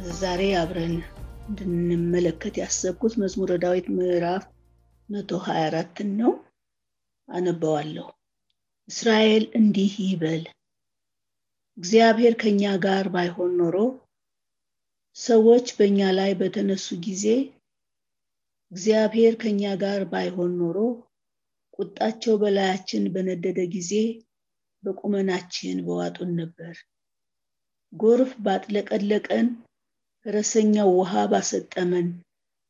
ዛሬ አብረን እንድንመለከት ያሰብኩት መዝሙረ ዳዊት ምዕራፍ መቶ ሀያ አራትን ነው። አነበዋለሁ። እስራኤል እንዲህ ይበል፣ እግዚአብሔር ከኛ ጋር ባይሆን ኖሮ፣ ሰዎች በእኛ ላይ በተነሱ ጊዜ፣ እግዚአብሔር ከኛ ጋር ባይሆን ኖሮ፣ ቁጣቸው በላያችን በነደደ ጊዜ በቁመናችን በዋጡን ነበር። ጎርፍ ባጥለቀለቀን ፈረሰኛው ውሃ ባሰጠመን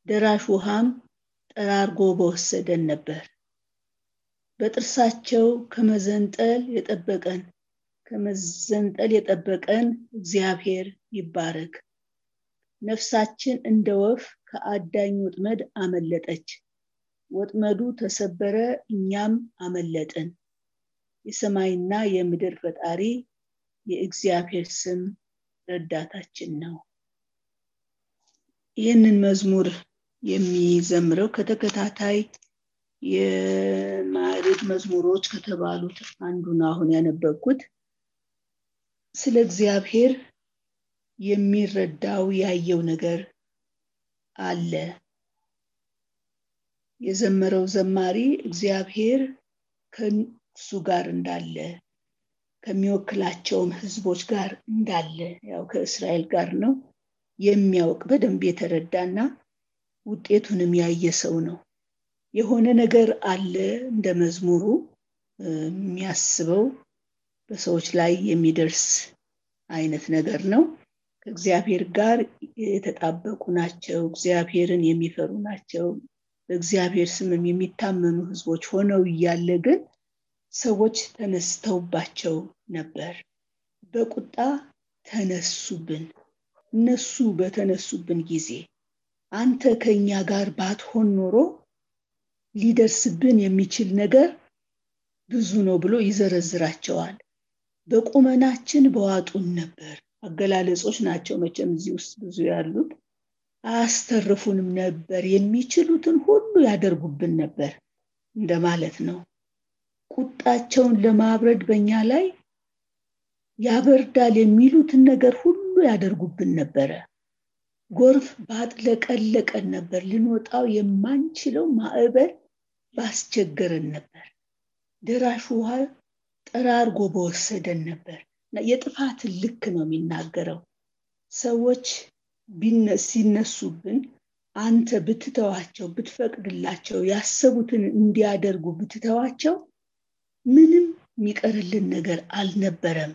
ደራሽ ውሃም ጠራርጎ በወሰደን ነበር። በጥርሳቸው ከመዘንጠል የጠበቀን ከመዘንጠል የጠበቀን እግዚአብሔር ይባረክ። ነፍሳችን እንደ ወፍ ከአዳኝ ወጥመድ አመለጠች። ወጥመዱ ተሰበረ፣ እኛም አመለጥን። የሰማይና የምድር ፈጣሪ የእግዚአብሔር ስም ረዳታችን ነው። ይህንን መዝሙር የሚዘምረው ከተከታታይ የማዕርግ መዝሙሮች ከተባሉት አንዱን አሁን ያነበብኩት ስለ እግዚአብሔር የሚረዳው ያየው ነገር አለ። የዘመረው ዘማሪ እግዚአብሔር ከሱ ጋር እንዳለ ከሚወክላቸውም ሕዝቦች ጋር እንዳለ ያው ከእስራኤል ጋር ነው የሚያውቅ በደንብ የተረዳና ውጤቱንም ያየ ሰው ነው። የሆነ ነገር አለ እንደ መዝሙሩ የሚያስበው በሰዎች ላይ የሚደርስ አይነት ነገር ነው። ከእግዚአብሔር ጋር የተጣበቁ ናቸው። እግዚአብሔርን የሚፈሩ ናቸው። በእግዚአብሔር ስምም የሚታመኑ ህዝቦች ሆነው እያለ ግን ሰዎች ተነስተውባቸው ነበር። በቁጣ ተነሱብን። እነሱ በተነሱብን ጊዜ አንተ ከኛ ጋር ባትሆን ኖሮ ሊደርስብን የሚችል ነገር ብዙ ነው ብሎ ይዘረዝራቸዋል። በቁመናችን በዋጡን ነበር። አገላለጾች ናቸው መቼም እዚህ ውስጥ ብዙ ያሉት። አያስተርፉንም ነበር፣ የሚችሉትን ሁሉ ያደርጉብን ነበር እንደማለት ነው። ቁጣቸውን ለማብረድ በእኛ ላይ ያበርዳል የሚሉትን ነገር ሁሉ ያደርጉብን ነበረ። ጎርፍ ባጥለቀለቀን ነበር። ልንወጣው የማንችለው ማዕበል ባስቸገረን ነበር። ደራሽ ውሃ ጠራርጎ በወሰደን ነበር። የጥፋትን ልክ ነው የሚናገረው። ሰዎች ሲነሱብን አንተ ብትተዋቸው፣ ብትፈቅድላቸው፣ ያሰቡትን እንዲያደርጉ ብትተዋቸው ምንም የሚቀርልን ነገር አልነበረም።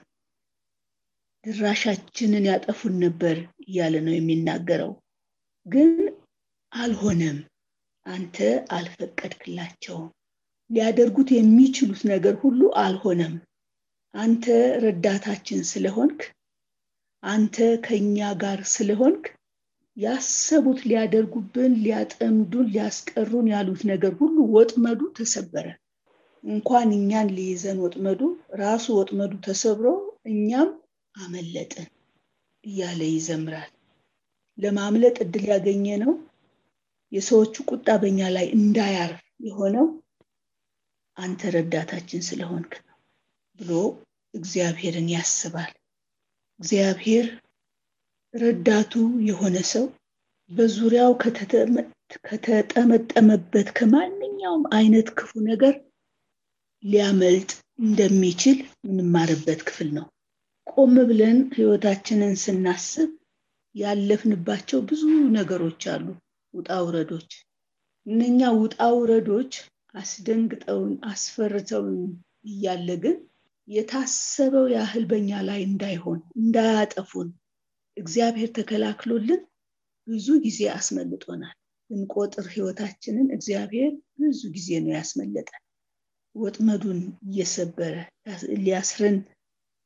ድራሻችንን ያጠፉን ነበር እያለ ነው የሚናገረው። ግን አልሆነም። አንተ አልፈቀድክላቸውም። ሊያደርጉት የሚችሉት ነገር ሁሉ አልሆነም። አንተ ረዳታችን ስለሆንክ፣ አንተ ከኛ ጋር ስለሆንክ ያሰቡት ሊያደርጉብን፣ ሊያጠምዱን፣ ሊያስቀሩን ያሉት ነገር ሁሉ ወጥመዱ ተሰበረ። እንኳን እኛን ሊይዘን ወጥመዱ ራሱ ወጥመዱ ተሰብሮ እኛም አመለጥን እያለ ይዘምራል። ለማምለጥ እድል ያገኘ ነው የሰዎቹ ቁጣ በኛ ላይ እንዳያርፍ የሆነው አንተ ረዳታችን ስለሆንክ ነው ብሎ እግዚአብሔርን ያስባል። እግዚአብሔር ረዳቱ የሆነ ሰው በዙሪያው ከተጠመጠመበት ከማንኛውም አይነት ክፉ ነገር ሊያመልጥ እንደሚችል የምንማርበት ክፍል ነው። ቆም ብለን ህይወታችንን ስናስብ ያለፍንባቸው ብዙ ነገሮች አሉ፣ ውጣ ውረዶች። እነኛ ውጣ ውረዶች አስደንግጠውን አስፈርተውን እያለ ግን የታሰበው ያህል በኛ ላይ እንዳይሆን እንዳያጠፉን እግዚአብሔር ተከላክሎልን ብዙ ጊዜ አስመልጦናል። እንቆጥር ህይወታችንን እግዚአብሔር ብዙ ጊዜ ነው ያስመለጠን። ወጥመዱን እየሰበረ ሊያስረን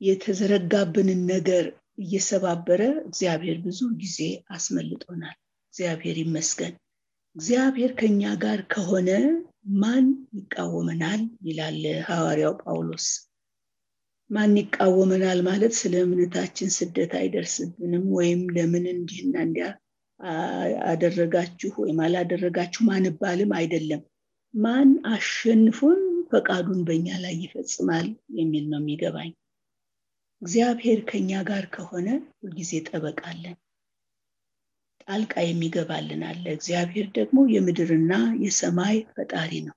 የተዘረጋብንን ነገር እየሰባበረ እግዚአብሔር ብዙ ጊዜ አስመልጦናል። እግዚአብሔር ይመስገን። እግዚአብሔር ከኛ ጋር ከሆነ ማን ይቃወመናል? ይላል ሐዋርያው ጳውሎስ። ማን ይቃወመናል ማለት ስለ እምነታችን ስደት አይደርስብንም፣ ወይም ለምን እንዲህና እንዲያ አደረጋችሁ ወይም አላደረጋችሁ ማንባልም አይደለም። ማን አሸንፎን ፈቃዱን በኛ ላይ ይፈጽማል የሚል ነው የሚገባኝ። እግዚአብሔር ከኛ ጋር ከሆነ ሁልጊዜ ጠበቃለን፣ ጣልቃ የሚገባልን አለ። እግዚአብሔር ደግሞ የምድርና የሰማይ ፈጣሪ ነው።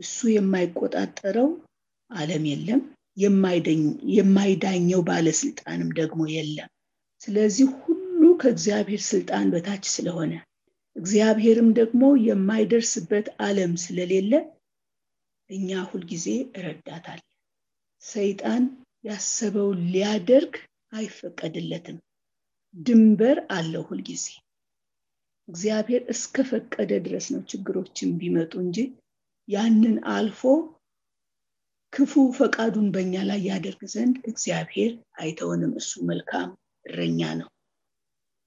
እሱ የማይቆጣጠረው ዓለም የለም፣ የማይዳኘው ባለስልጣንም ደግሞ የለም። ስለዚህ ሁሉ ከእግዚአብሔር ስልጣን በታች ስለሆነ እግዚአብሔርም ደግሞ የማይደርስበት ዓለም ስለሌለ እኛ ሁልጊዜ እረዳታል። ሰይጣን ያሰበውን ሊያደርግ አይፈቀድለትም። ድንበር አለው ሁልጊዜ። እግዚአብሔር እስከፈቀደ ድረስ ነው ችግሮችን ቢመጡ እንጂ ያንን አልፎ ክፉ ፈቃዱን በኛ ላይ ያደርግ ዘንድ እግዚአብሔር አይተውንም። እሱ መልካም እረኛ ነው።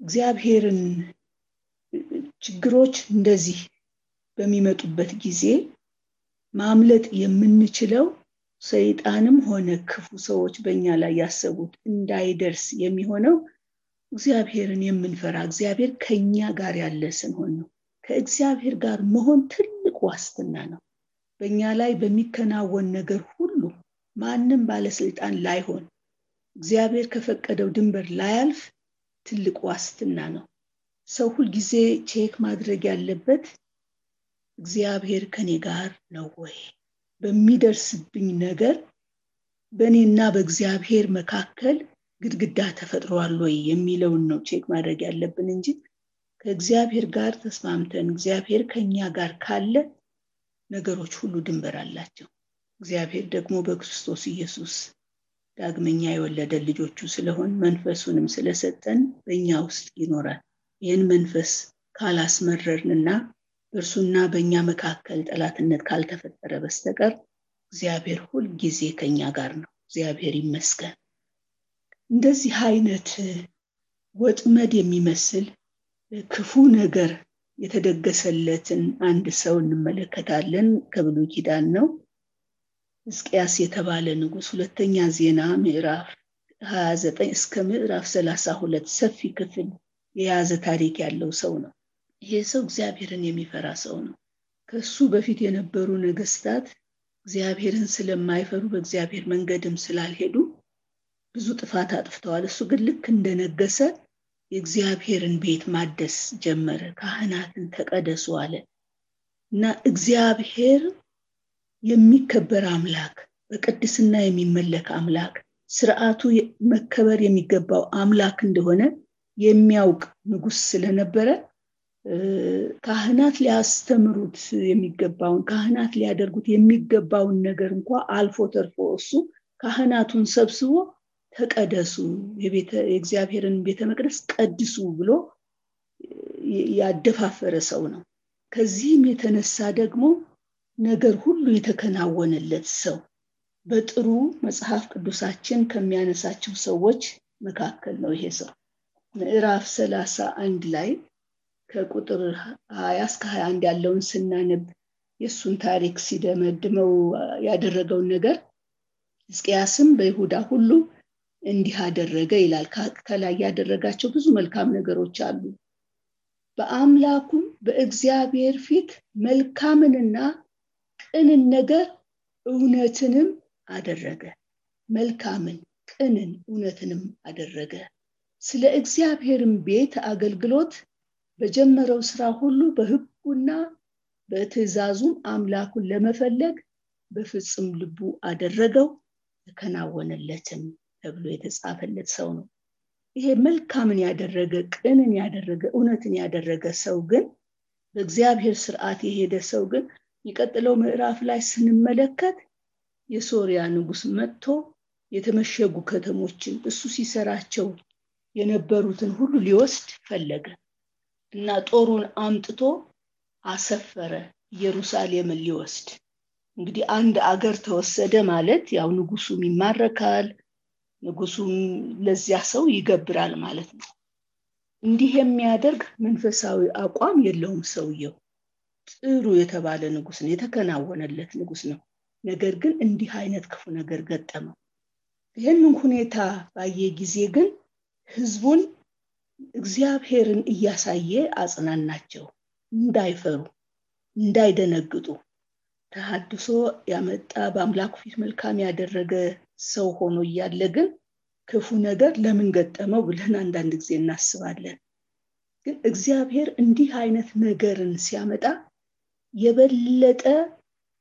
እግዚአብሔርን ችግሮች እንደዚህ በሚመጡበት ጊዜ ማምለጥ የምንችለው ሰይጣንም ሆነ ክፉ ሰዎች በእኛ ላይ ያሰቡት እንዳይደርስ የሚሆነው እግዚአብሔርን የምንፈራ እግዚአብሔር ከኛ ጋር ያለ ስንሆን ነው። ከእግዚአብሔር ጋር መሆን ትልቅ ዋስትና ነው። በእኛ ላይ በሚከናወን ነገር ሁሉ ማንም ባለስልጣን ላይሆን እግዚአብሔር ከፈቀደው ድንበር ላያልፍ ትልቅ ዋስትና ነው። ሰው ሁልጊዜ check ማድረግ ያለበት እግዚአብሔር ከኔ ጋር ነው ወይ? በሚደርስብኝ ነገር በእኔና በእግዚአብሔር መካከል ግድግዳ ተፈጥሯል ወይ የሚለውን ነው check ማድረግ ያለብን እንጂ ከእግዚአብሔር ጋር ተስማምተን እግዚአብሔር ከኛ ጋር ካለ ነገሮች ሁሉ ድንበር አላቸው። እግዚአብሔር ደግሞ በክርስቶስ ኢየሱስ ዳግመኛ የወለደ ልጆቹ ስለሆን መንፈሱንም ስለሰጠን በእኛ ውስጥ ይኖራል። ይህን መንፈስ ካላስመረርንና በእርሱና በእኛ መካከል ጠላትነት ካልተፈጠረ በስተቀር እግዚአብሔር ሁል ጊዜ ከኛ ጋር ነው። እግዚአብሔር ይመስገን። እንደዚህ አይነት ወጥመድ የሚመስል ክፉ ነገር የተደገሰለትን አንድ ሰው እንመለከታለን። ከብሉይ ኪዳን ነው። ሕዝቅያስ የተባለ ንጉሥ ሁለተኛ ዜና ምዕራፍ 29 እስከ ምዕራፍ 32 ሰፊ ክፍል የያዘ ታሪክ ያለው ሰው ነው። ይሄ ሰው እግዚአብሔርን የሚፈራ ሰው ነው። ከሱ በፊት የነበሩ ነገስታት እግዚአብሔርን ስለማይፈሩ በእግዚአብሔር መንገድም ስላልሄዱ ብዙ ጥፋት አጥፍተዋል። እሱ ግን ልክ እንደነገሰ የእግዚአብሔርን ቤት ማደስ ጀመረ። ካህናትን ተቀደሱ አለ እና እግዚአብሔር የሚከበር አምላክ፣ በቅድስና የሚመለክ አምላክ፣ ስርዓቱ መከበር የሚገባው አምላክ እንደሆነ የሚያውቅ ንጉስ ስለነበረ ካህናት ሊያስተምሩት የሚገባውን ካህናት ሊያደርጉት የሚገባውን ነገር እንኳ አልፎ ተርፎ እሱ ካህናቱን ሰብስቦ ተቀደሱ፣ የእግዚአብሔርን ቤተ መቅደስ ቀድሱ ብሎ ያደፋፈረ ሰው ነው። ከዚህም የተነሳ ደግሞ ነገር ሁሉ የተከናወነለት ሰው በጥሩ መጽሐፍ ቅዱሳችን ከሚያነሳቸው ሰዎች መካከል ነው ይሄ ሰው። ምዕራፍ ሰላሳ አንድ ላይ ከቁጥር ሀያ እስከ ሀያ አንድ ያለውን ስናነብ የእሱን ታሪክ ሲደመድመው ያደረገውን ነገር ሕዝቅያስም በይሁዳ ሁሉ እንዲህ አደረገ ይላል። ከላይ ያደረጋቸው ብዙ መልካም ነገሮች አሉ። በአምላኩም በእግዚአብሔር ፊት መልካምንና ቅንን ነገር እውነትንም አደረገ። መልካምን ቅንን እውነትንም አደረገ። ስለ እግዚአብሔርም ቤት አገልግሎት በጀመረው ስራ ሁሉ በህጉና በትእዛዙም አምላኩን ለመፈለግ በፍጹም ልቡ አደረገው ተከናወነለትም ተብሎ የተጻፈለት ሰው ነው። ይሄ መልካምን ያደረገ ቅንን ያደረገ እውነትን ያደረገ ሰው ግን በእግዚአብሔር ስርዓት የሄደ ሰው ግን የሚቀጥለው ምዕራፍ ላይ ስንመለከት የሶሪያ ንጉስ መጥቶ የተመሸጉ ከተሞችን እሱ ሲሰራቸው የነበሩትን ሁሉ ሊወስድ ፈለገ እና ጦሩን አምጥቶ አሰፈረ ኢየሩሳሌምን ሊወስድ። እንግዲህ አንድ አገር ተወሰደ ማለት ያው ንጉሱም ይማረካል ንጉሱም ለዚያ ሰው ይገብራል ማለት ነው። እንዲህ የሚያደርግ መንፈሳዊ አቋም የለውም ሰውየው። ጥሩ የተባለ ንጉስ ነው የተከናወነለት ንጉስ ነው። ነገር ግን እንዲህ አይነት ክፉ ነገር ገጠመው። ይህንን ሁኔታ ባየ ጊዜ ግን ህዝቡን እግዚአብሔርን እያሳየ አጽናናቸው እንዳይፈሩ እንዳይደነግጡ። ተሃድሶ ያመጣ በአምላኩ ፊት መልካም ያደረገ ሰው ሆኖ እያለ ግን ክፉ ነገር ለምን ገጠመው ብለን አንዳንድ ጊዜ እናስባለን። ግን እግዚአብሔር እንዲህ አይነት ነገርን ሲያመጣ የበለጠ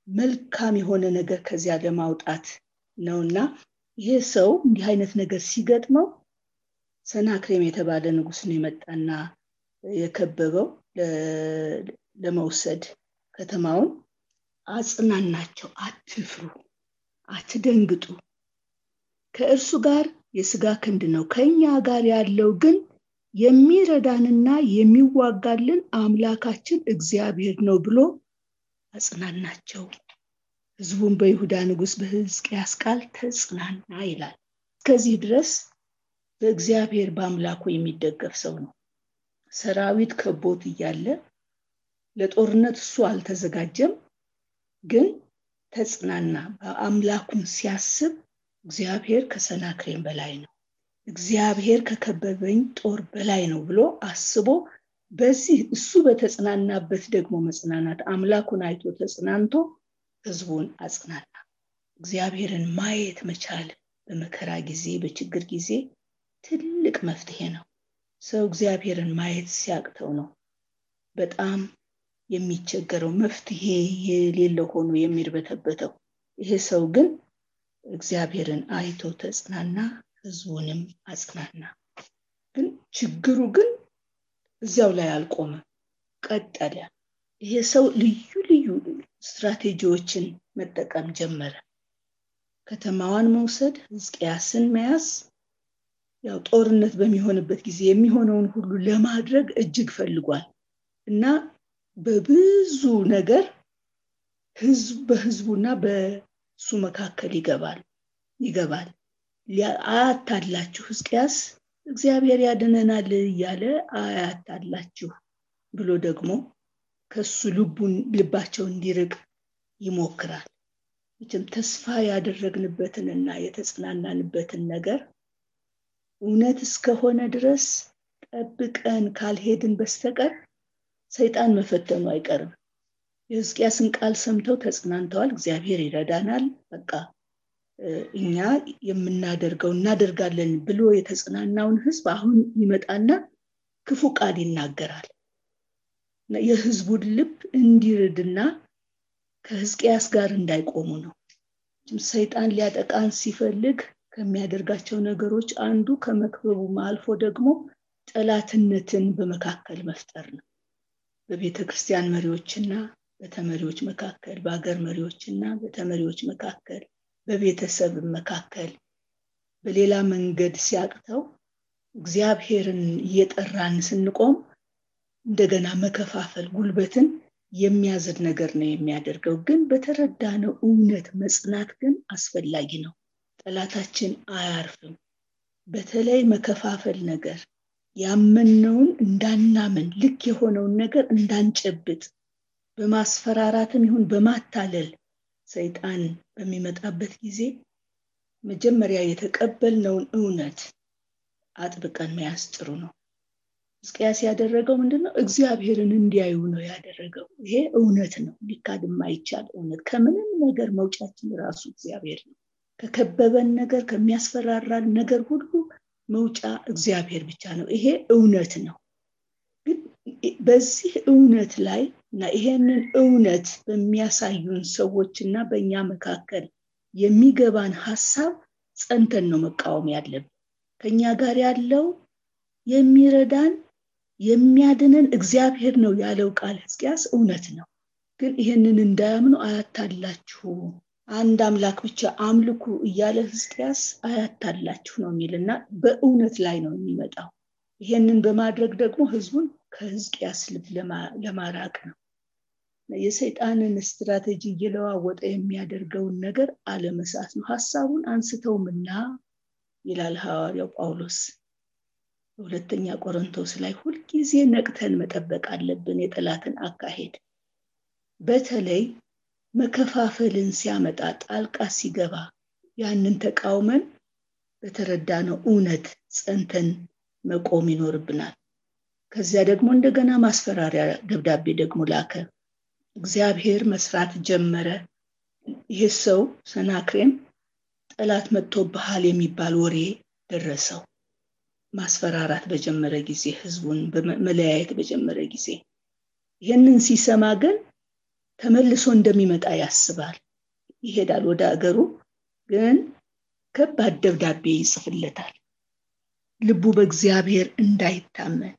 መልካም የሆነ ነገር ከዚያ ለማውጣት ነውና ይሄ ሰው እንዲህ አይነት ነገር ሲገጥመው ሰናክሬም የተባለ ንጉስ ነው የመጣና የከበበው ለመውሰድ ከተማውን አጽናናቸው። አትፍሩ አትደንግጡ። ከእርሱ ጋር የስጋ ክንድ ነው። ከኛ ጋር ያለው ግን የሚረዳንና የሚዋጋልን አምላካችን እግዚአብሔር ነው ብሎ አጽናናቸው። ህዝቡን በይሁዳ ንጉስ በህዝቅያስ ቃል ተጽናና ይላል። እስከዚህ ድረስ በእግዚአብሔር በአምላኩ የሚደገፍ ሰው ነው። ሰራዊት ከቦት እያለ ለጦርነት እሱ አልተዘጋጀም ግን ተጽናና። በአምላኩን ሲያስብ እግዚአብሔር ከሰናክሬም በላይ ነው። እግዚአብሔር ከከበበኝ ጦር በላይ ነው ብሎ አስቦ በዚህ እሱ በተጽናናበት ደግሞ መጽናናት። አምላኩን አይቶ ተጽናንቶ ህዝቡን አጽናና። እግዚአብሔርን ማየት መቻል በመከራ ጊዜ በችግር ጊዜ ትልቅ መፍትሄ ነው። ሰው እግዚአብሔርን ማየት ሲያቅተው ነው። በጣም የሚቸገረው መፍትሄ የሌለው ሆኖ የሚርበተበተው። ይሄ ሰው ግን እግዚአብሔርን አይቶ ተጽናና ህዝቡንም አጽናና። ግን ችግሩ ግን እዚያው ላይ አልቆመም ቀጠለ። ይሄ ሰው ልዩ ልዩ ስትራቴጂዎችን መጠቀም ጀመረ። ከተማዋን መውሰድ ህዝቅያስን መያዝ ያው ጦርነት በሚሆንበት ጊዜ የሚሆነውን ሁሉ ለማድረግ እጅግ ፈልጓል። እና በብዙ ነገር በህዝቡና በሱ መካከል ይገባል ይገባል። አያታላችሁ ህዝቅያስ እግዚአብሔር ያድነናል እያለ አያታላችሁ ብሎ ደግሞ ከሱ ልቡን ልባቸው እንዲርቅ ይሞክራል። መቼም ተስፋ ያደረግንበትንና የተጽናናንበትን ነገር እውነት እስከሆነ ድረስ ጠብቀን ካልሄድን በስተቀር ሰይጣን መፈተኑ አይቀርም። የህዝቅያስን ቃል ሰምተው ተጽናንተዋል። እግዚአብሔር ይረዳናል። በቃ እኛ የምናደርገው እናደርጋለን ብሎ የተጽናናውን ህዝብ አሁን ይመጣና ክፉ ቃል ይናገራል። የህዝቡን ልብ እንዲርድና ከህዝቅያስ ጋር እንዳይቆሙ ነው። ሰይጣን ሊያጠቃን ሲፈልግ ከሚያደርጋቸው ነገሮች አንዱ ከመክበቡም አልፎ ደግሞ ጠላትነትን በመካከል መፍጠር ነው። በቤተ ክርስቲያን መሪዎችና በተመሪዎች መካከል በሀገር መሪዎችና በተመሪዎች መካከል በቤተሰብ መካከል በሌላ መንገድ ሲያቅተው እግዚአብሔርን እየጠራን ስንቆም እንደገና መከፋፈል ጉልበትን የሚያዝድ ነገር ነው የሚያደርገው። ግን በተረዳነው እውነት መጽናት ግን አስፈላጊ ነው ጠላታችን አያርፍም። በተለይ መከፋፈል ነገር ያመነውን እንዳናምን ልክ የሆነውን ነገር እንዳንጨብጥ በማስፈራራትም ይሁን በማታለል ሰይጣን በሚመጣበት ጊዜ መጀመሪያ የተቀበልነውን እውነት አጥብቀን መያዝ ጥሩ ነው። ሕዝቅያስ ያደረገው ምንድነው? እግዚአብሔርን እንዲያዩ ነው ያደረገው። ይሄ እውነት ነው። ሊካድ የማይቻል እውነት። ከምንም ነገር መውጫችን ራሱ እግዚአብሔር ነው ከከበበን ነገር ከሚያስፈራራን ነገር ሁሉ መውጫ እግዚአብሔር ብቻ ነው። ይሄ እውነት ነው። ግን በዚህ እውነት ላይ እና ይሄንን እውነት በሚያሳዩን ሰዎች እና በእኛ መካከል የሚገባን ሀሳብ ጸንተን ነው መቃወም ያለብን። ከኛ ጋር ያለው የሚረዳን የሚያድነን እግዚአብሔር ነው ያለው ቃል ህዝቅያስ እውነት ነው። ግን ይህንን እንዳያምኑ አያታላችሁ አንድ አምላክ ብቻ አምልኩ እያለ ህዝቅያስ አያታላችሁ ነው የሚልና በእውነት ላይ ነው የሚመጣው። ይሄንን በማድረግ ደግሞ ህዝቡን ከህዝቅያስ ልብ ለማራቅ ነው። የሰይጣንን ስትራቴጂ እየለዋወጠ የሚያደርገውን ነገር አለመሳት ነው። ሀሳቡን አንስተውምና ይላል ሐዋርያው ጳውሎስ በሁለተኛ ቆሮንቶስ ላይ ሁልጊዜ ነቅተን መጠበቅ አለብን የጠላትን አካሄድ። በተለይ መከፋፈልን ሲያመጣ ጣልቃ ሲገባ ያንን ተቃውመን በተረዳነው እውነት ጸንተን መቆም ይኖርብናል። ከዚያ ደግሞ እንደገና ማስፈራሪያ ደብዳቤ ደግሞ ላከ። እግዚአብሔር መስራት ጀመረ። ይህ ሰው ሰናክሬም ጠላት መጥቶብሃል የሚባል ወሬ ደረሰው። ማስፈራራት በጀመረ ጊዜ ህዝቡን መለያየት በጀመረ ጊዜ። ይህንን ሲሰማ ግን ተመልሶ እንደሚመጣ ያስባል። ይሄዳል ወደ አገሩ ግን ከባድ ደብዳቤ ይጽፍለታል። ልቡ በእግዚአብሔር እንዳይታመን።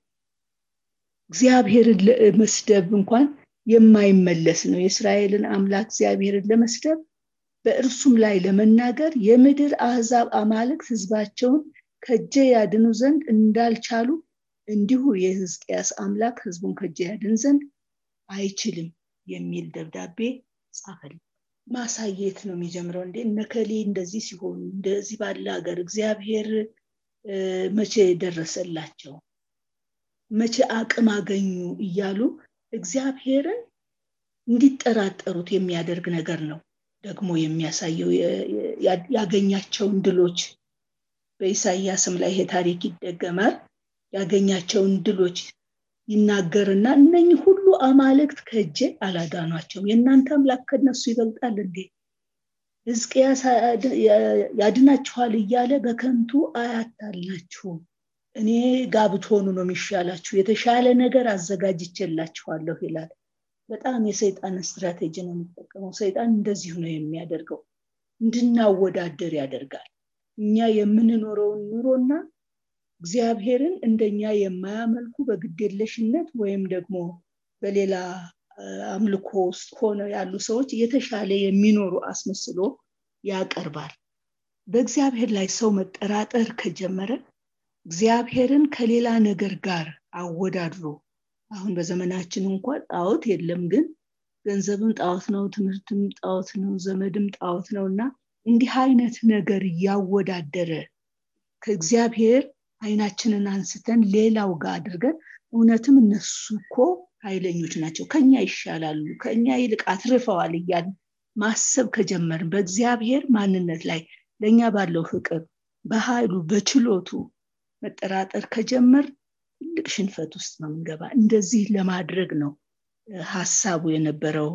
እግዚአብሔርን ለመስደብ እንኳን የማይመለስ ነው። የእስራኤልን አምላክ እግዚአብሔርን ለመስደብ በእርሱም ላይ ለመናገር የምድር አህዛብ አማልክት ህዝባቸውን ከጀ ያድኑ ዘንድ እንዳልቻሉ እንዲሁ የህዝቅያስ አምላክ ህዝቡን ከጀ ያድን ዘንድ አይችልም የሚል ደብዳቤ ጻፈል ማሳየት ነው የሚጀምረው። እንዴ እነከሌ እንደዚህ ሲሆኑ እንደዚህ ባለ ሀገር እግዚአብሔር መቼ ደረሰላቸው? መቼ አቅም አገኙ? እያሉ እግዚአብሔርን እንዲጠራጠሩት የሚያደርግ ነገር ነው ደግሞ የሚያሳየው። ያገኛቸውን ድሎች በኢሳያስም ላይ ይሄ ታሪክ ይደገማል። ያገኛቸውን ድሎች ይናገርና እነኚህ አማልክት ከእጄ አላዳኗቸውም። የእናንተ አምላክ ከነሱ ይበልጣል እንዴ? ህዝቅያስ ያድናችኋል እያለ በከንቱ አያታላችሁም እኔ ጋ ነው የሚሻላችሁ የተሻለ ነገር አዘጋጅቼላችኋለሁ ይላል። በጣም የሰይጣን ስትራቴጂ ነው የሚጠቀመው ሰይጣን እንደዚሁ ነው የሚያደርገው። እንድናወዳደር ያደርጋል። እኛ የምንኖረውን ኑሮና እግዚአብሔርን እንደኛ የማያመልኩ በግዴለሽነት ወይም ደግሞ በሌላ አምልኮ ውስጥ ሆነው ያሉ ሰዎች የተሻለ የሚኖሩ አስመስሎ ያቀርባል። በእግዚአብሔር ላይ ሰው መጠራጠር ከጀመረ እግዚአብሔርን ከሌላ ነገር ጋር አወዳድሮ አሁን በዘመናችን እንኳን ጣዖት የለም ግን ገንዘብም ጣዖት ነው ትምህርትም ጣዖት ነው ዘመድም ጣዖት ነው እና እንዲህ አይነት ነገር እያወዳደረ ከእግዚአብሔር አይናችንን አንስተን ሌላው ጋር አድርገን እውነትም እነሱ እኮ ኃይለኞች ናቸው። ከኛ ይሻላሉ ከኛ ይልቅ አትርፈዋል እያል ማሰብ ከጀመርን በእግዚአብሔር ማንነት ላይ ለእኛ ባለው ፍቅር በኃይሉ በችሎቱ መጠራጠር ከጀመር ትልቅ ሽንፈት ውስጥ ነው ምንገባ እንደዚህ ለማድረግ ነው ሀሳቡ የነበረው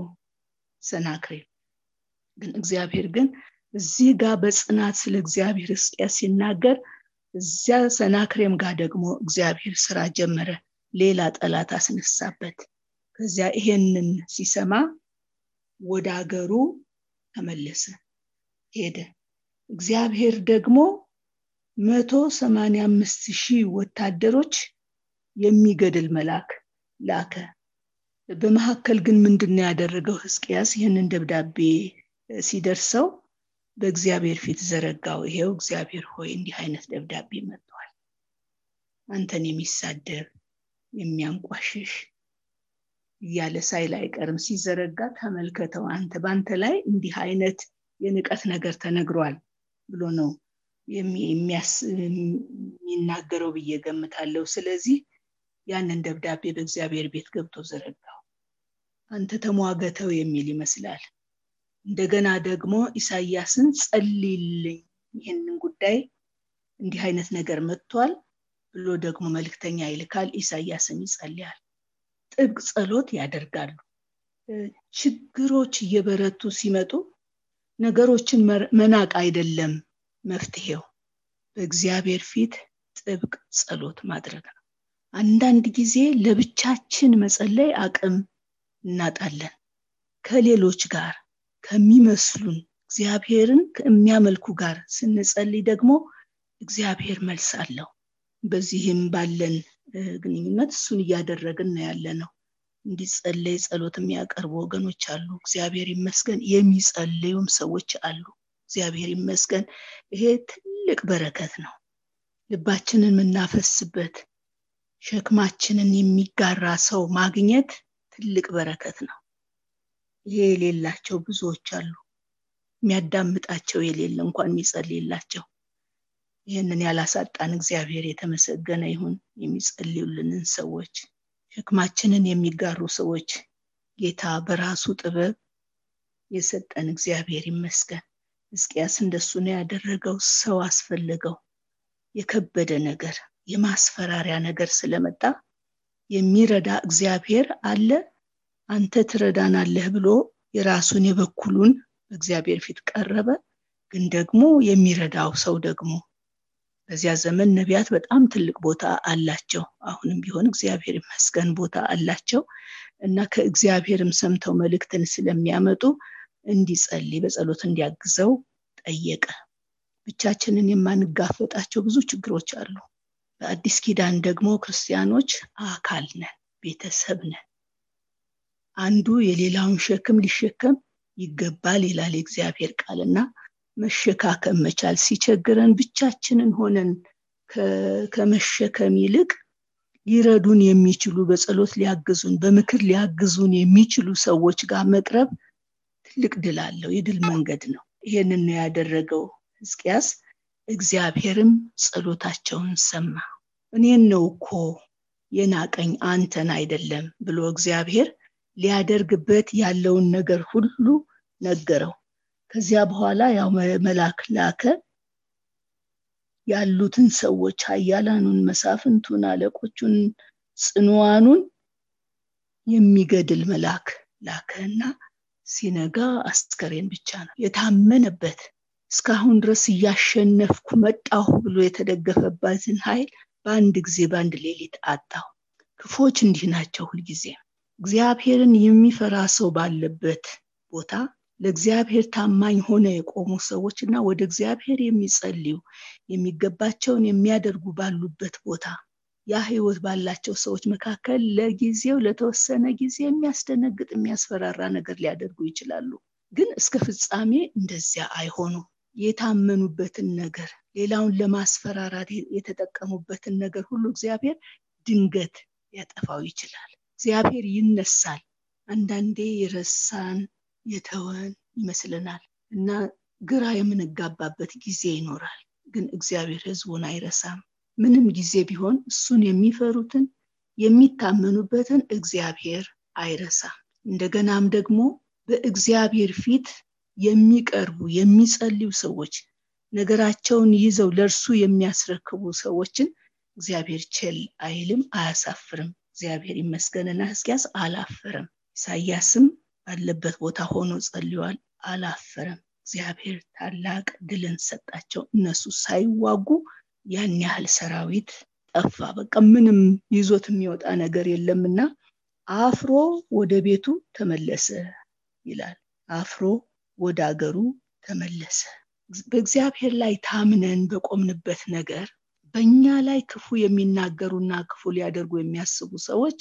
ሰናክሬም። ግን እግዚአብሔር ግን እዚህ ጋር በጽናት ስለ እግዚአብሔር ሕዝቅያስ ሲናገር እዚያ ሰናክሬም ጋር ደግሞ እግዚአብሔር ስራ ጀመረ ሌላ ጠላት አስነሳበት። ከዚያ ይሄንን ሲሰማ ወደ አገሩ ተመለሰ ሄደ። እግዚአብሔር ደግሞ መቶ ሰማንያ አምስት ሺህ ወታደሮች የሚገድል መልአክ ላከ። በመካከል ግን ምንድን ያደረገው? ህዝቅያስ ይህንን ደብዳቤ ሲደርሰው በእግዚአብሔር ፊት ዘረጋው። ይሄው እግዚአብሔር ሆይ እንዲህ አይነት ደብዳቤ መጥቷል። አንተን የሚሳደብ የሚያንቋሽሽ እያለ ሳይል አይቀርም። ሲዘረጋ ተመልከተው አንተ በአንተ ላይ እንዲህ አይነት የንቀት ነገር ተነግሯል ብሎ ነው የሚናገረው ብዬ ገምታለሁ ስለዚህ ያንን ደብዳቤ በእግዚአብሔር ቤት ገብቶ ዘረጋው። አንተ ተሟገተው የሚል ይመስላል። እንደገና ደግሞ ኢሳያስን ጸልይልኝ ይህንን ጉዳይ እንዲህ አይነት ነገር መጥቷል ብሎ ደግሞ መልክተኛ ይልካል። ኢሳያስም ይጸልያል። ጥብቅ ጸሎት ያደርጋሉ። ችግሮች እየበረቱ ሲመጡ ነገሮችን መናቅ አይደለም መፍትሄው። በእግዚአብሔር ፊት ጥብቅ ጸሎት ማድረግ ነው። አንዳንድ ጊዜ ለብቻችን መጸለይ አቅም እናጣለን። ከሌሎች ጋር ከሚመስሉን እግዚአብሔርን ከሚያመልኩ ጋር ስንጸልይ ደግሞ እግዚአብሔር መልስ አለው በዚህም ባለን ግንኙነት እሱን እያደረግን ነው ያለ ነው እንዲጸለይ ጸሎት የሚያቀርቡ ወገኖች አሉ። እግዚአብሔር ይመስገን የሚጸልዩም ሰዎች አሉ። እግዚአብሔር ይመስገን ይሄ ትልቅ በረከት ነው። ልባችንን የምናፈስበት ሸክማችንን የሚጋራ ሰው ማግኘት ትልቅ በረከት ነው። ይሄ የሌላቸው ብዙዎች አሉ። የሚያዳምጣቸው የሌለ እንኳን የሚጸልይላቸው ይህንን ያላሳጣን እግዚአብሔር የተመሰገነ ይሁን። የሚጸልዩልንን ሰዎች ሸክማችንን የሚጋሩ ሰዎች ጌታ በራሱ ጥበብ የሰጠን እግዚአብሔር ይመስገን። ሕዝቅያስ እንደሱ ነው ያደረገው። ሰው አስፈለገው። የከበደ ነገር የማስፈራሪያ ነገር ስለመጣ የሚረዳ እግዚአብሔር አለ። አንተ ትረዳናለህ ብሎ የራሱን የበኩሉን በእግዚአብሔር ፊት ቀረበ። ግን ደግሞ የሚረዳው ሰው ደግሞ በዚያ ዘመን ነቢያት በጣም ትልቅ ቦታ አላቸው። አሁንም ቢሆን እግዚአብሔር ይመስገን ቦታ አላቸው እና ከእግዚአብሔርም ሰምተው መልእክትን ስለሚያመጡ እንዲጸልይ በጸሎት እንዲያግዘው ጠየቀ። ብቻችንን የማንጋፈጣቸው ብዙ ችግሮች አሉ። በአዲስ ኪዳን ደግሞ ክርስቲያኖች አካል ነን ቤተሰብ ነን። አንዱ የሌላውን ሸክም ሊሸከም ይገባል ይላል የእግዚአብሔር ቃልና መሸካከም መቻል ሲቸግረን ብቻችንን ሆነን ከመሸከም ይልቅ ሊረዱን የሚችሉ በጸሎት ሊያግዙን በምክር ሊያግዙን የሚችሉ ሰዎች ጋር መቅረብ ትልቅ ድል አለው የድል መንገድ ነው። ይሄንን ነው ያደረገው ህዝቅያስ እግዚአብሔርም ጸሎታቸውን ሰማ። እኔን ነው እኮ የናቀኝ አንተን አይደለም ብሎ እግዚአብሔር ሊያደርግበት ያለውን ነገር ሁሉ ነገረው ከዚያ በኋላ ያው መላክ ላከ። ያሉትን ሰዎች ሀያላኑን መሳፍንቱን አለቆቹን ጽንዋኑን የሚገድል መልአክ ላከና ሲነጋ አስከሬን ብቻ ነው። የታመነበት እስካሁን ድረስ እያሸነፍኩ መጣሁ ብሎ የተደገፈበትን ኃይል በአንድ ጊዜ በአንድ ሌሊት አጣሁ። ክፎች እንዲህ ናቸው ሁልጊዜ። እግዚአብሔርን የሚፈራ ሰው ባለበት ቦታ ለእግዚአብሔር ታማኝ ሆነ የቆሙ ሰዎች እና ወደ እግዚአብሔር የሚጸልዩ የሚገባቸውን የሚያደርጉ ባሉበት ቦታ ያ ህይወት ባላቸው ሰዎች መካከል ለጊዜው ለተወሰነ ጊዜ የሚያስደነግጥ የሚያስፈራራ ነገር ሊያደርጉ ይችላሉ። ግን እስከ ፍጻሜ እንደዚያ አይሆኑም። የታመኑበትን ነገር ሌላውን ለማስፈራራት የተጠቀሙበትን ነገር ሁሉ እግዚአብሔር ድንገት ሊያጠፋው ይችላል። እግዚአብሔር ይነሳል። አንዳንዴ የረሳን የተወን ይመስለናል እና ግራ የምንጋባበት ጊዜ ይኖራል። ግን እግዚአብሔር ህዝቡን አይረሳም። ምንም ጊዜ ቢሆን እሱን የሚፈሩትን የሚታመኑበትን እግዚአብሔር አይረሳም። እንደገናም ደግሞ በእግዚአብሔር ፊት የሚቀርቡ የሚጸልዩ ሰዎች ነገራቸውን ይዘው ለእርሱ የሚያስረክቡ ሰዎችን እግዚአብሔር ቸል አይልም አያሳፍርም። እግዚአብሔር ይመስገንና ህዝቅያስ አላፈረም። ኢሳያስም ባለበት ቦታ ሆኖ ጸልዋል አላፈረም። እግዚአብሔር ታላቅ ድልን ሰጣቸው። እነሱ ሳይዋጉ ያን ያህል ሰራዊት ጠፋ። በቃ ምንም ይዞት የሚወጣ ነገር የለምና አፍሮ ወደ ቤቱ ተመለሰ ይላል። አፍሮ ወደ አገሩ ተመለሰ። በእግዚአብሔር ላይ ታምነን በቆምንበት ነገር በእኛ ላይ ክፉ የሚናገሩና ክፉ ሊያደርጉ የሚያስቡ ሰዎች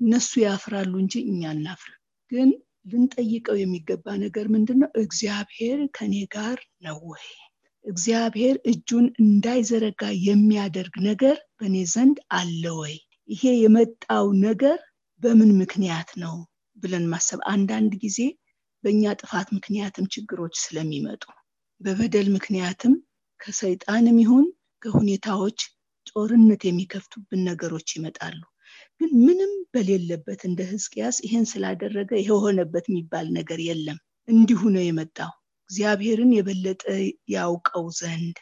እነሱ ያፍራሉ እንጂ እኛ እናፍር ግን ልንጠይቀው የሚገባ ነገር ምንድን ነው እግዚአብሔር ከኔ ጋር ነው ወይ? እግዚአብሔር እጁን እንዳይዘረጋ የሚያደርግ ነገር በእኔ ዘንድ አለ ወይ? ይሄ የመጣው ነገር በምን ምክንያት ነው ብለን ማሰብ። አንዳንድ ጊዜ በእኛ ጥፋት ምክንያትም ችግሮች ስለሚመጡ በበደል ምክንያትም ከሰይጣንም ይሁን ከሁኔታዎች ጦርነት የሚከፍቱብን ነገሮች ይመጣሉ ግን ምንም በሌለበት እንደ ህዝቅያስ ይሄን ስላደረገ የሆነበት የሚባል ነገር የለም። እንዲሁ ነው የመጣው። እግዚአብሔርን የበለጠ ያውቀው ዘንድ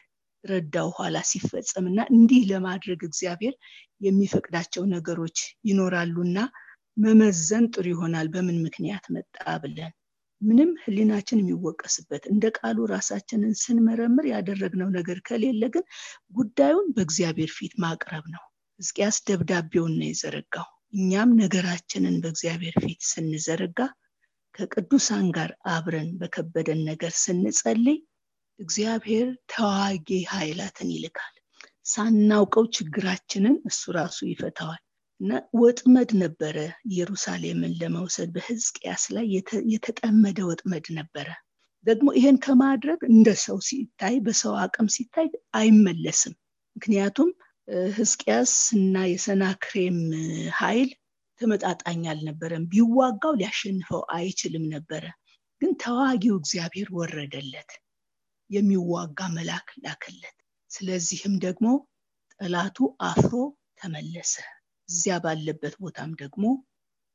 ረዳው ኋላ ሲፈጸም እና እንዲህ ለማድረግ እግዚአብሔር የሚፈቅዳቸው ነገሮች ይኖራሉና መመዘን ጥሩ ይሆናል። በምን ምክንያት መጣ ብለን ምንም ህሊናችን የሚወቀስበት እንደ ቃሉ ራሳችንን ስንመረምር ያደረግነው ነገር ከሌለ ግን ጉዳዩን በእግዚአብሔር ፊት ማቅረብ ነው ሕዝቅያስ ደብዳቤውን ነው የዘረጋው። እኛም ነገራችንን በእግዚአብሔር ፊት ስንዘረጋ ከቅዱሳን ጋር አብረን በከበደን ነገር ስንጸልይ እግዚአብሔር ተዋጊ ኃይላትን ይልካል። ሳናውቀው ችግራችንን እሱ ራሱ ይፈታዋል። እና ወጥመድ ነበረ ኢየሩሳሌምን ለመውሰድ በህዝቅያስ ላይ የተጠመደ ወጥመድ ነበረ። ደግሞ ይሄን ከማድረግ እንደ ሰው ሲታይ በሰው አቅም ሲታይ አይመለስም። ምክንያቱም ህዝቅያስ እና የሰናክሬም ኃይል ተመጣጣኝ አልነበረም። ቢዋጋው ሊያሸንፈው አይችልም ነበረ። ግን ተዋጊው እግዚአብሔር ወረደለት የሚዋጋ መልአክ ላከለት። ስለዚህም ደግሞ ጠላቱ አፍሮ ተመለሰ። እዚያ ባለበት ቦታም ደግሞ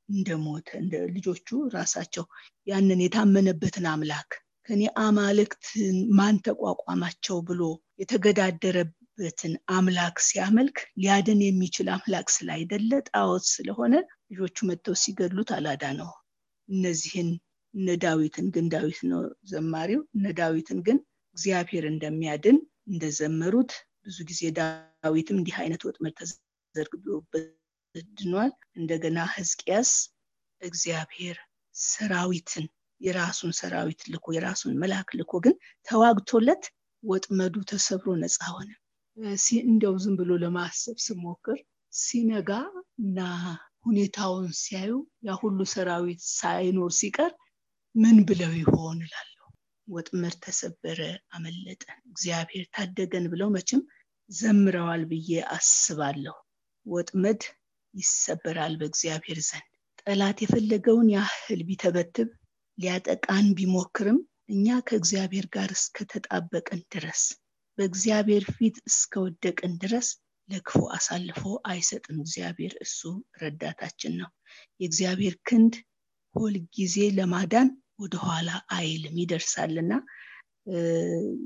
እንደሞተ እንደ ልጆቹ ራሳቸው ያንን የታመነበትን አምላክ ከኔ አማልክት ማን ተቋቋማቸው ብሎ የተገዳደረበትን አምላክ ሲያመልክ ሊያድን የሚችል አምላክ ስላይደለ ጣዖት ስለሆነ ልጆቹ መጥተው ሲገድሉት አላዳ ነው እነዚህን እነ ዳዊትን ግን ዳዊት ነው ዘማሪው። እነ ዳዊትን ግን እግዚአብሔር እንደሚያድን እንደዘመሩት ብዙ ጊዜ ዳዊትም እንዲህ አይነት ወጥመድ ተዘርግቶበት ድኗል እንደገና ህዝቅያስ እግዚአብሔር ሰራዊትን የራሱን ሰራዊት ልኮ የራሱን መልአክ ልኮ ግን ተዋግቶለት ወጥመዱ ተሰብሮ ነፃ ሆነ እንደው ዝም ብሎ ለማሰብ ስሞክር ሲነጋ እና ሁኔታውን ሲያዩ ያ ሁሉ ሰራዊት ሳይኖር ሲቀር ምን ብለው ይሆን እላለሁ? ወጥመድ ተሰበረ አመለጠን እግዚአብሔር ታደገን ብለው መቼም ዘምረዋል ብዬ አስባለሁ። ወጥመድ ይሰበራል በእግዚአብሔር ዘንድ። ጠላት የፈለገውን ያህል ቢተበትብ ሊያጠቃን ቢሞክርም እኛ ከእግዚአብሔር ጋር እስከተጣበቅን ድረስ በእግዚአብሔር ፊት እስከወደቅን ድረስ ለክፉ አሳልፎ አይሰጥም። እግዚአብሔር እሱ ረዳታችን ነው። የእግዚአብሔር ክንድ ሁል ጊዜ ለማዳን ወደኋላ አይልም ይደርሳልና።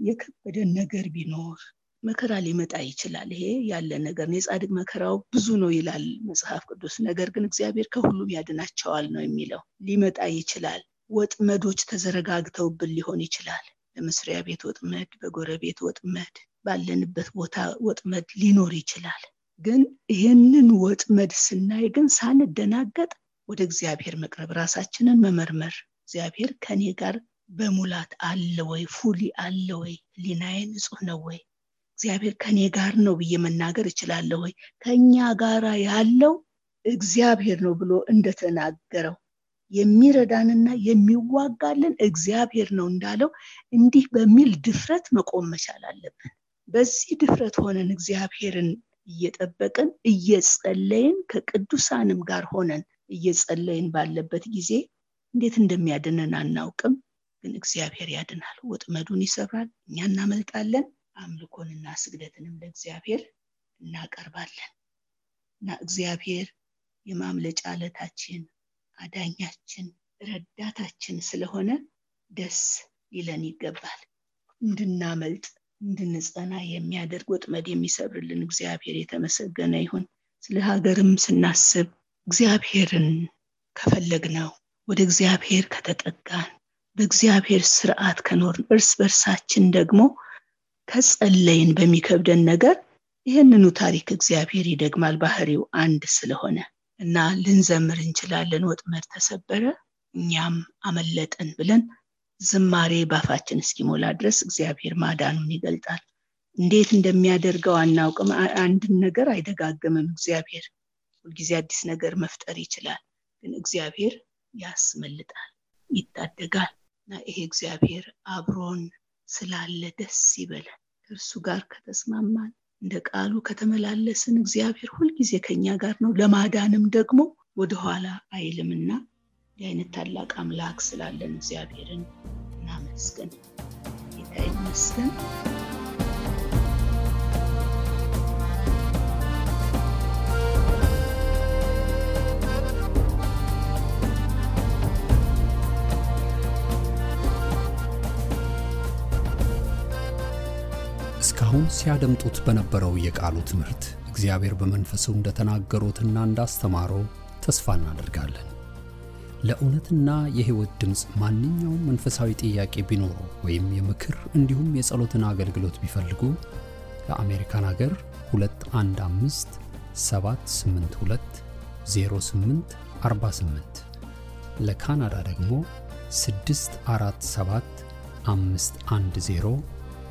የከበደን ነገር ቢኖር መከራ ሊመጣ ይችላል። ይሄ ያለ ነገር ነው። የጻድቅ መከራው ብዙ ነው ይላል መጽሐፍ ቅዱስ። ነገር ግን እግዚአብሔር ከሁሉም ያድናቸዋል ነው የሚለው። ሊመጣ ይችላል። ወጥመዶች ተዘረጋግተውብን ሊሆን ይችላል በመስሪያ ቤት ወጥመድ በጎረቤት ወጥመድ ባለንበት ቦታ ወጥመድ ሊኖር ይችላል። ግን ይህንን ወጥመድ ስናይ ግን ሳንደናገጥ ወደ እግዚአብሔር መቅረብ ራሳችንን መመርመር። እግዚአብሔር ከኔ ጋር በሙላት አለ ወይ? ፉሊ አለ ወይ? ሊናዬ ንጹህ ነው ወይ? እግዚአብሔር ከኔ ጋር ነው ብዬ መናገር እችላለሁ ወይ? ከኛ ጋር ያለው እግዚአብሔር ነው ብሎ እንደተናገረው የሚረዳንና የሚዋጋልን እግዚአብሔር ነው እንዳለው እንዲህ በሚል ድፍረት መቆም መቻል አለብን። በዚህ ድፍረት ሆነን እግዚአብሔርን እየጠበቅን እየጸለይን ከቅዱሳንም ጋር ሆነን እየጸለይን ባለበት ጊዜ እንዴት እንደሚያድነን አናውቅም። ግን እግዚአብሔር ያድናል። ወጥመዱን ይሰብራል። እኛ እናመልጣለን። አምልኮንና ስግደትንም ለእግዚአብሔር እናቀርባለን። እና እግዚአብሔር የማምለጫ አለታችን አዳኛችን ረዳታችን ስለሆነ ደስ ሊለን ይገባል። እንድናመልጥ እንድንጸና የሚያደርግ ወጥመድ የሚሰብርልን እግዚአብሔር የተመሰገነ ይሁን። ስለ ሀገርም ስናስብ እግዚአብሔርን ከፈለግነው ወደ እግዚአብሔር ከተጠጋን በእግዚአብሔር ስርዓት ከኖርን እርስ በርሳችን ደግሞ ከጸለይን በሚከብደን ነገር ይህንኑ ታሪክ እግዚአብሔር ይደግማል። ባህሪው አንድ ስለሆነ እና ልንዘምር እንችላለን። ወጥመድ ተሰበረ እኛም አመለጥን ብለን ዝማሬ ባፋችን እስኪሞላ ድረስ እግዚአብሔር ማዳኑን ይገልጣል። እንዴት እንደሚያደርገው አናውቅም። አንድን ነገር አይደጋግምም እግዚአብሔር። ሁልጊዜ አዲስ ነገር መፍጠር ይችላል ግን እግዚአብሔር ያስመልጣል ይታደጋል። እና ይሄ እግዚአብሔር አብሮን ስላለ ደስ ይበለን። ከእርሱ ጋር ከተስማማን እንደ ቃሉ ከተመላለስን እግዚአብሔር ሁልጊዜ ከኛ ጋር ነው። ለማዳንም ደግሞ ወደኋላ አይልምና የአይነት ታላቅ አምላክ ስላለን እግዚአብሔርን እናመስገን ጌታ ይመስገን እስካሁን ሲያደምጡት በነበረው የቃሉ ትምህርት እግዚአብሔር በመንፈሱ እንደተናገሩትና እንዳስተማረው ተስፋ እናደርጋለን። ለእውነትና የሕይወት ድምፅ ማንኛውም መንፈሳዊ ጥያቄ ቢኖሩ ወይም የምክር እንዲሁም የጸሎትን አገልግሎት ቢፈልጉ ለአሜሪካን አገር 215 782 08 48 ለካናዳ ደግሞ 647 510